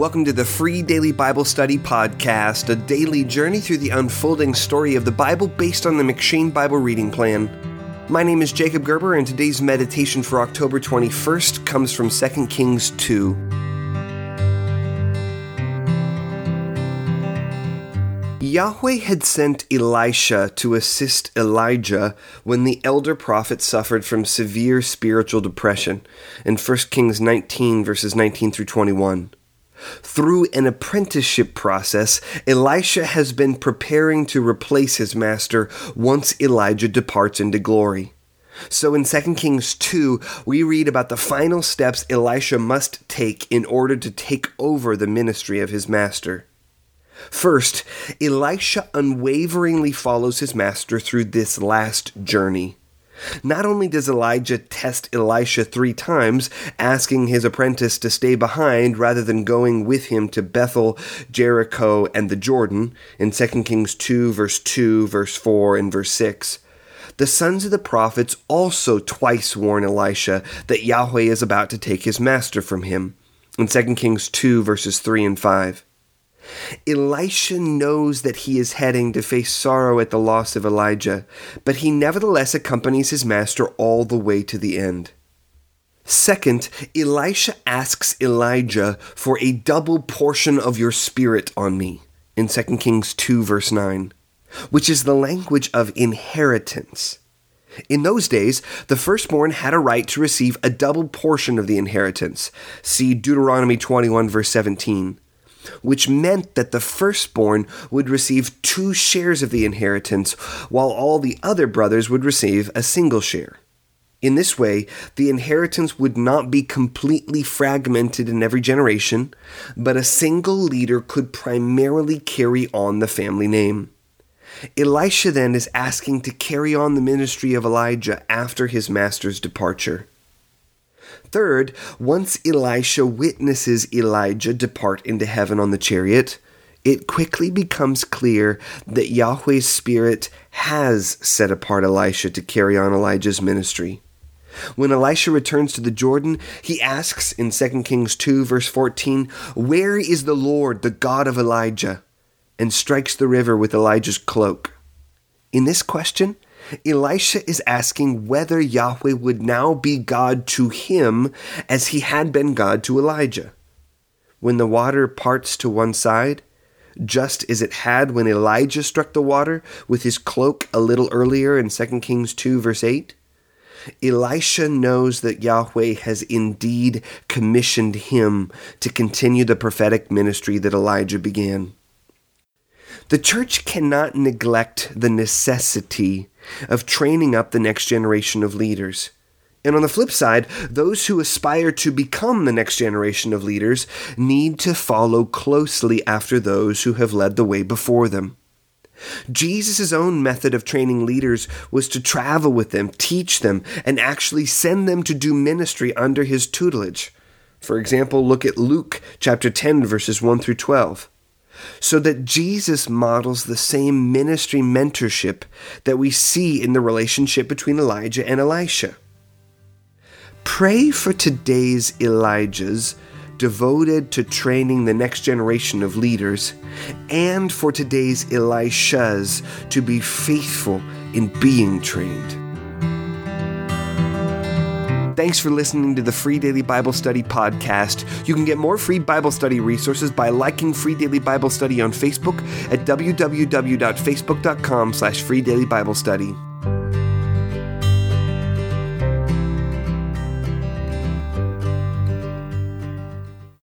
Welcome to the free daily Bible study podcast, a daily journey through the unfolding story of the Bible based on the M'Cheyne Bible reading plan. My name is Jacob Gerber, and today's meditation for October 21st comes from 2 Kings 2. Yahweh had sent Elisha to assist Elijah when the elder prophet suffered from severe spiritual depression in 1 Kings 19, verses 19 through 21. Through an apprenticeship process, Elisha has been preparing to replace his master once Elijah departs into glory. So in 2 Kings 2, we read about the final steps Elisha must take in order to take over the ministry of his master. First, Elisha unwaveringly follows his master through this last journey. Not only does Elijah test Elisha three times, asking his apprentice to stay behind rather than going with him to Bethel, Jericho, and the Jordan, in 2 Kings 2, verse 2, verse 4, and verse 6, the sons of the prophets also twice warn Elisha that Yahweh is about to take his master from him, in 2 Kings 2, verses 3 and 5. Elisha knows that he is heading to face sorrow at the loss of Elijah, but he nevertheless accompanies his master all the way to the end. Second, Elisha asks Elijah for a double portion of your spirit on me, in 2 Kings 2, verse 9, which is the language of inheritance. In those days, the firstborn had a right to receive a double portion of the inheritance. See Deuteronomy 21, verse 17 which meant that the firstborn would receive two shares of the inheritance, while all the other brothers would receive a single share. In this way, the inheritance would not be completely fragmented in every generation, but a single leader could primarily carry on the family name. Elisha then is asking to carry on the ministry of Elijah after his master's departure. Third, once Elisha witnesses Elijah depart into heaven on the chariot, it quickly becomes clear that Yahweh's Spirit has set apart Elisha to carry on Elijah's ministry. When Elisha returns to the Jordan, he asks in 2 Kings 2, verse 14, Where is the Lord, the God of Elijah? and strikes the river with Elijah's cloak. In this question, Elisha is asking whether Yahweh would now be God to him as he had been God to Elijah. When the water parts to one side, just as it had when Elijah struck the water with his cloak a little earlier in 2 Kings 2, verse 8, Elisha knows that Yahweh has indeed commissioned him to continue the prophetic ministry that Elijah began. The church cannot neglect the necessity of training up the next generation of leaders. And on the flip side, those who aspire to become the next generation of leaders need to follow closely after those who have led the way before them. Jesus' own method of training leaders was to travel with them, teach them, and actually send them to do ministry under his tutelage. For example, look at Luke chapter 10 verses 1 through 12 so that Jesus models the same ministry mentorship that we see in the relationship between Elijah and Elisha. Pray for today's Elijahs devoted to training the next generation of leaders, and for today's Elishas to be faithful in being trained. Thanks for listening to the Free Daily Bible Study podcast. You can get more free Bible study resources by liking Free Daily Bible Study on Facebook at www.facebook.com slash freedailyBiblestudy.